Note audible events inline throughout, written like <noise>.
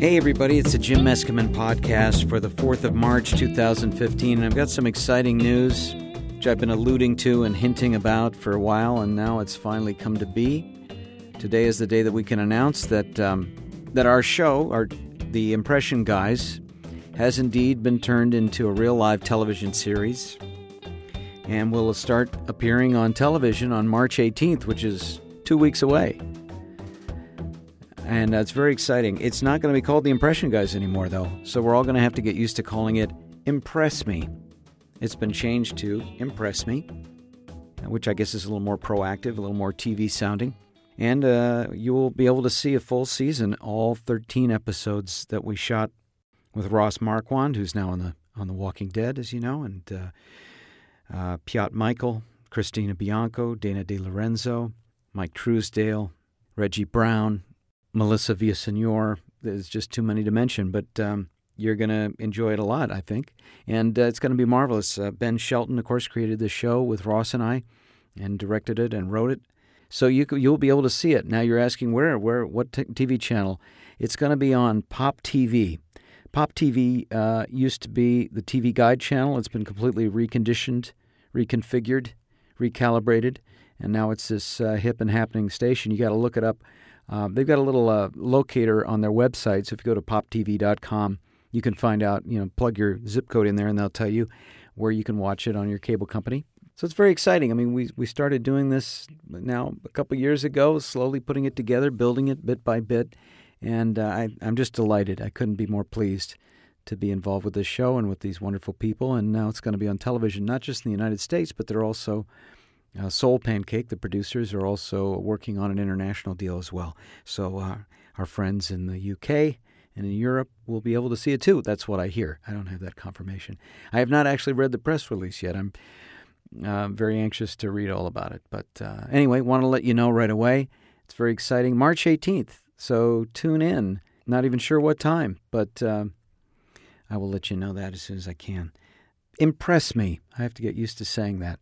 Hey, everybody, it's the Jim Meskimen podcast for the 4th of March 2015, and I've got some exciting news which I've been alluding to and hinting about for a while, and now it's finally come to be. Today is the day that we can announce that, um, that our show, our, The Impression Guys, has indeed been turned into a real live television series and will start appearing on television on March 18th, which is two weeks away and uh, it's very exciting. It's not going to be called the Impression Guys anymore, though, so we're all going to have to get used to calling it Impress Me. It's been changed to Impress Me, which I guess is a little more proactive, a little more TV sounding. And uh, you will be able to see a full season, all 13 episodes that we shot with Ross Marquand, who's now on the on The Walking Dead, as you know, and uh, uh, Piotr Michael, Christina Bianco, Dana De Lorenzo, Mike Truesdale, Reggie Brown, Melissa Villasenor. There's just too many to mention, but um, you're going to enjoy it a lot, I think. And uh, it's going to be marvelous. Uh, ben Shelton, of course, created this show with Ross and I and directed it and wrote it. So you, you'll be able to see it. Now you're asking where, where, what t- TV channel? It's going to be on Pop TV. Pop TV uh, used to be the TV Guide channel. It's been completely reconditioned, reconfigured, recalibrated, and now it's this uh, hip and happening station. You got to look it up uh, they've got a little uh, locator on their website, so if you go to poptv.com, you can find out, you know, plug your zip code in there and they'll tell you where you can watch it on your cable company. So it's very exciting. I mean, we, we started doing this now a couple years ago, slowly putting it together, building it bit by bit. And uh, I, I'm just delighted. I couldn't be more pleased to be involved with this show and with these wonderful people. And now it's going to be on television, not just in the United States, but they're also uh, Soul Pancake, the producers, are also working on an international deal as well. So uh, our friends in the UK and in Europe will be able to see it too. That's what I hear. I don't have that confirmation. I have not actually read the press release yet. I'm uh, very anxious to read all about it. But uh, anyway, want to let you know right away. It's very exciting. March 18th. So tune in. Not even sure what time, but uh, I will let you know that as soon as I can. Impress me. I have to get used to saying that.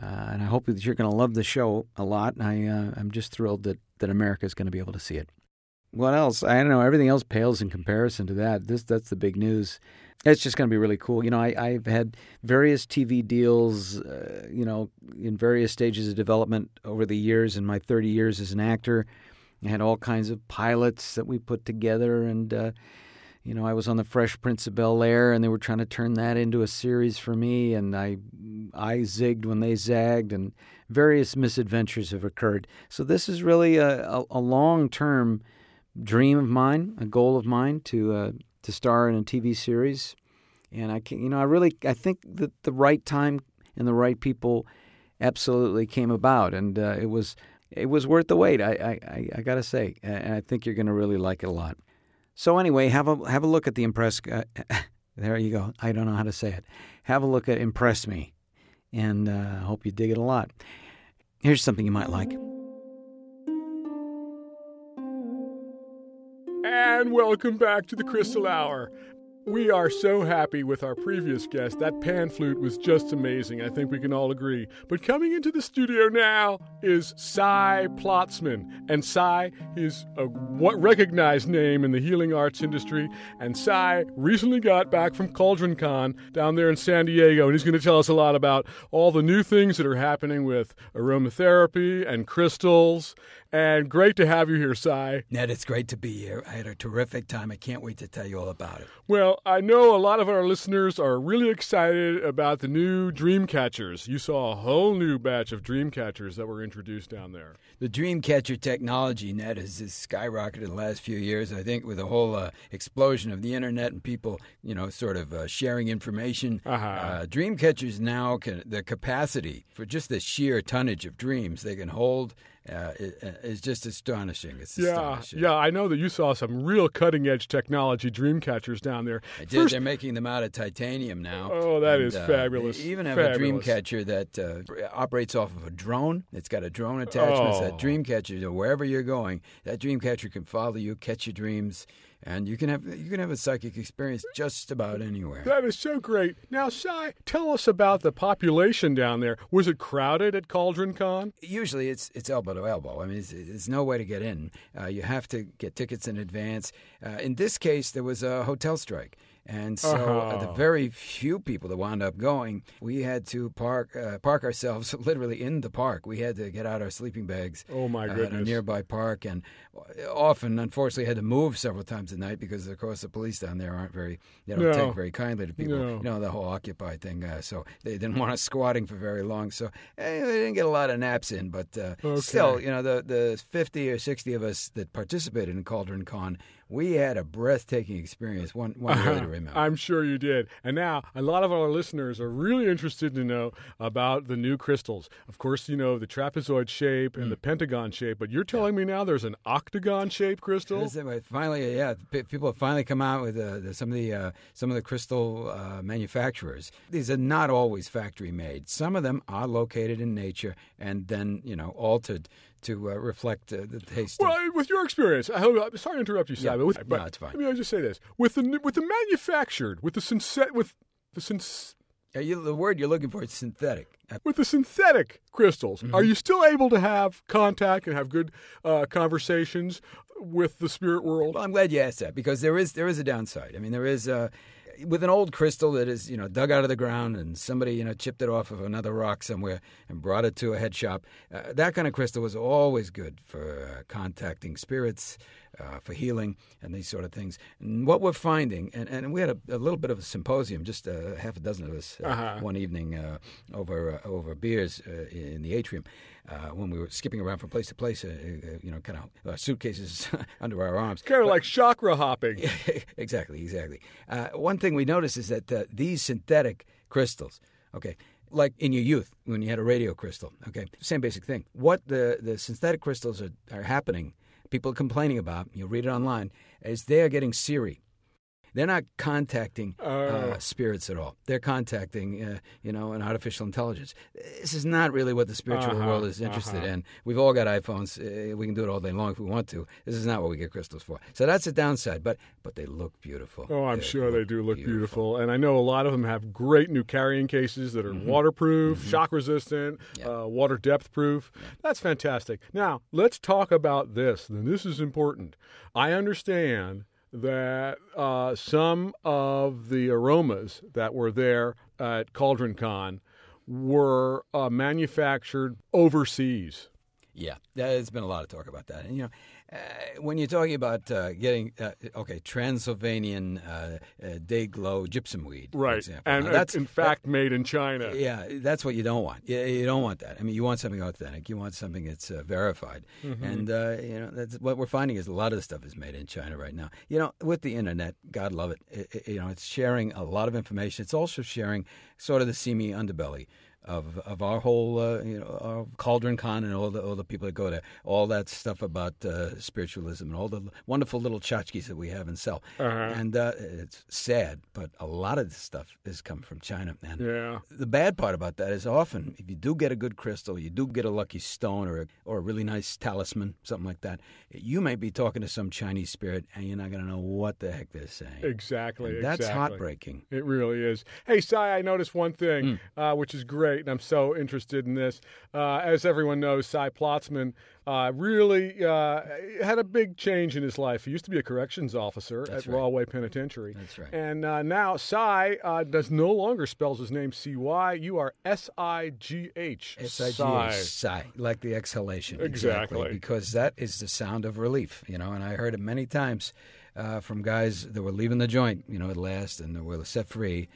Uh, and I hope that you're going to love the show a lot. I, uh, I'm just thrilled that, that America is going to be able to see it. What else? I don't know. Everything else pales in comparison to that. This that's the big news. It's just going to be really cool. You know, I, I've had various TV deals, uh, you know, in various stages of development over the years. In my 30 years as an actor, I had all kinds of pilots that we put together, and uh, you know, I was on the Fresh Prince of Bel Air, and they were trying to turn that into a series for me, and I, I zigged when they zagged, and various misadventures have occurred. So this is really a, a, a long-term dream of mine, a goal of mine to uh, to star in a TV series, and I can, you know, I really, I think that the right time and the right people absolutely came about, and uh, it was it was worth the wait. I I, I got to say, and I think you're to really like it a lot. So anyway, have a have a look at the impress. Uh, <laughs> there you go. I don't know how to say it. Have a look at impress me, and I uh, hope you dig it a lot. Here's something you might like. And welcome back to the Crystal Hour. We are so happy with our previous guest. That pan flute was just amazing. I think we can all agree. But coming into the studio now is Cy Plotzman. And Cy is a recognized name in the healing arts industry. And Cy recently got back from Cauldron Con down there in San Diego. And he's going to tell us a lot about all the new things that are happening with aromatherapy and crystals and great to have you here, Cy. Ned, it's great to be here. I had a terrific time. I can't wait to tell you all about it. Well, I know a lot of our listeners are really excited about the new dream catchers. You saw a whole new batch of dream catchers that were introduced down there. The dream catcher technology, Ned, has, skyrocketed in the last few years. I think with the whole uh, explosion of the internet and people, you know, sort of uh, sharing information. Uh-huh. Uh, dream catchers now can the capacity for just the sheer tonnage of dreams they can hold uh, is just astonishing. It's yeah, astonishing. yeah. I know that you saw some real cutting edge technology dream catchers down there. I did. First, They're making them out of titanium now. Oh, that and, is uh, fabulous. They even have fabulous. a dream catcher that uh, operates off of a drone. It's got a drone attachment. Oh. That dream catcher, wherever you're going, that dream catcher can follow you, catch your dreams and you can have you can have a psychic experience just about anywhere. That is so great. Now, Cy, tell us about the population down there. Was it crowded at Cauldron Con? Usually, it's it's elbow to elbow. I mean, it's, there's no way to get in. Uh, you have to get tickets in advance. Uh, in this case, there was a hotel strike. And so uh, the Oh. very few people that wound up going, we had to park uh, park ourselves <laughs> literally in the park. We had to get out our sleeping bags Oh, my uh, at a nearby park, and often, unfortunately, had to move several times a night because, of course, the police down there aren't very they don't No. take very kindly to people. No. You know the whole Occupy thing. Uh, so they didn't <laughs> want us squatting for very long. So eh, we didn't get a lot of naps in, but uh, Okay. still, you know, the the fifty or sixty of us that participated in Cauldron Con, we had a breathtaking experience. One one really to remember. I'm sure you did. And now, a lot of our listeners are really interested to know about the new crystals. Of course, you know the trapezoid shape and the pentagon shape, but you're telling me now there's an octagon shape crystal? Finally, yeah, people have finally come out with uh, some of the uh, some of the crystal uh, manufacturers. These are not always factory made. Some of them are located in nature and then you know altered to uh, reflect uh, the taste. Well, with your experience, I hope, I'm sorry to interrupt you, Si, Yeah, but, no, it's fine. Let me just say this: with the with the manufactured, with the synset, with the syn- Uh, you, the word you're looking for is synthetic. Uh, with the synthetic crystals, Mm-hmm. are you still able to have contact and have good uh, conversations with the spirit world? Well, I'm glad you asked that because there is there is a downside. I mean, there is uh, with an old crystal that is you know dug out of the ground and somebody you know chipped it off of another rock somewhere and brought it to a head shop. Uh, that kind of crystal was always good for uh, contacting spirits, uh, for healing, and these sort of things. And what we're finding, and, and we had a, a little bit of a symposium, just uh, half a dozen of us uh, Uh-huh. one evening uh, over uh, over beers uh, in the atrium. Uh, when we were skipping around from place to place, uh, uh, you know, kind of uh, suitcases <laughs> under our arms. Kind of like chakra hopping. <laughs> exactly, exactly. Uh, one thing we notice is that these synthetic crystals, okay, like in your youth when you had a radio crystal, okay, same basic thing. What the, the synthetic crystals are, are happening, people are complaining about, you'll read it online, is they are getting Siri. They're not contacting Oh. uh, spirits at all. They're contacting, uh, you know, an artificial intelligence. This is not really what the spiritual Uh-huh, world is interested uh-huh. in. We've all got iPhones. Uh, we can do it all day long if we want to. This is not what we get crystals for. So that's a downside. But but they look beautiful. Oh, I'm They sure they do look beautiful. beautiful. And I know a lot of them have great new carrying cases that are waterproof, shock resistant, Mm-hmm. Yeah. uh, water depth proof. That's fantastic. Now, let's talk about this. And this is important. I understand that uh, some of the aromas that were there at Cauldron Con were uh, manufactured overseas. Yeah, there's been a lot of talk about that. And you know, uh, when you're talking about uh, getting uh, okay, Transylvanian uh, uh, day glow gypsum weed, for Right. example. And Now, that's in fact made in China. Yeah, that's what you don't want. You, you don't want that. I mean, you want something authentic. You want something that's uh, verified. Mm-hmm. And uh, you know, that's what we're finding is a lot of the stuff is made in China right now. You know, with the internet, God love it. It- it- you know, it's sharing a lot of information. It's also sharing sort of the seamy underbelly. Of, of our whole uh, you know our Cauldron Con and all the all the people that go there, all that stuff about uh, spiritualism and all the wonderful little tchotchkes that we have and sell, Uh-huh. and uh, it's sad, but a lot of this stuff is coming from China, and Yeah. the bad part about that is often if you do get a good crystal, you do get a lucky stone or a, or a really nice talisman, something like that, you may be talking to some Chinese spirit and you're not going to know what the heck they're saying. Exactly. And that's exactly. heartbreaking. It really is. Hey, Cy, I noticed one thing, uh, which is great, and I'm so interested in this. Uh, as everyone knows, Cy Plotzman uh, really uh, had a big change in his life. He used to be a corrections officer That's at right. Rahway Penitentiary. That's right. And uh, now Cy uh, does no longer spells his name C Y. You are S I G H. Cy, sigh, like the exhalation. Exactly. Because that is the sound of relief, you know, and I heard it many times uh, from guys that were leaving the joint, you know, at last and they were set free.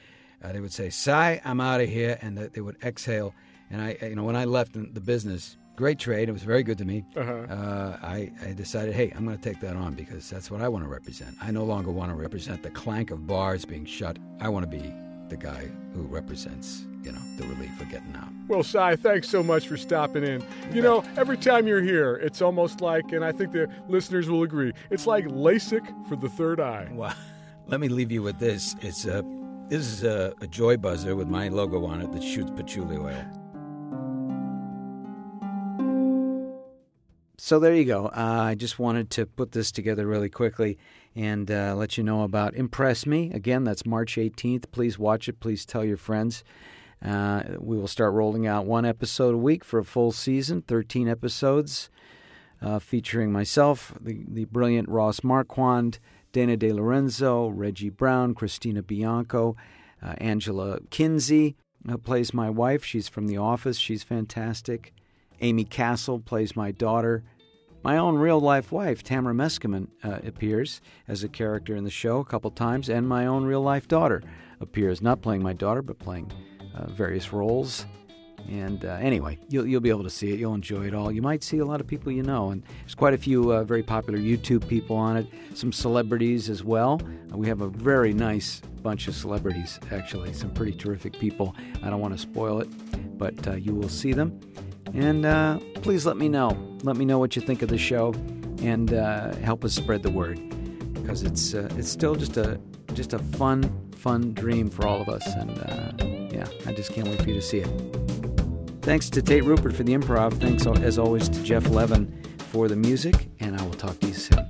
Uh, they would say, sigh, I'm out of here, and that they would exhale. And I, you know, when I left the business, great trade, it was very good to me. Uh-huh. Uh, I, I decided, hey, I'm going to take that on because that's what I want to represent. I no longer want to represent the clank of bars being shut. I want to be the guy who represents, you know, the relief of getting out. Well, Cy, thanks so much for stopping in. You know, every time you're here, it's almost like, and I think the listeners will agree, it's like LASIK for the third eye. Well, <laughs> let me leave you with this. It's a this is a, a joy buzzer with my logo on it that shoots patchouli oil. so there you go. Uh, I just wanted to put this together really quickly and uh, let you know about Impress Me. Again, that's March 18th. Please watch it. Please tell your friends. Uh, we will start rolling out one episode a week for a full season, 13 episodes, uh, featuring myself, the, the brilliant Ross Marquand, Dana De Lorenzo, Reggie Brown, Christina Bianco, uh, Angela Kinsey uh, plays my wife. She's from The Office. She's fantastic. Amy Castle plays my daughter. My own real life wife, Tamara Meskimen, uh, appears as a character in the show a couple times, and my own real life daughter appears, not playing my daughter, but playing uh, various roles. And uh, anyway, you'll, you'll be able to see it. You'll enjoy it all. You might see a lot of people you know, and there's quite a few uh, very popular YouTube people on it, some celebrities as well. Uh, we have a very nice bunch of celebrities, actually, some pretty terrific people. I don't want to spoil it, but uh, you will see them. And uh, please let me know. Let me know what you think of the show, and uh, help us spread the word because it's it's still just a just a fun fun dream for all of us. And yeah, I just can't wait for you to see it. Thanks to Tate Rupert for the improv. Thanks, as always, to Jeff Levin for the music, and I will talk to you soon.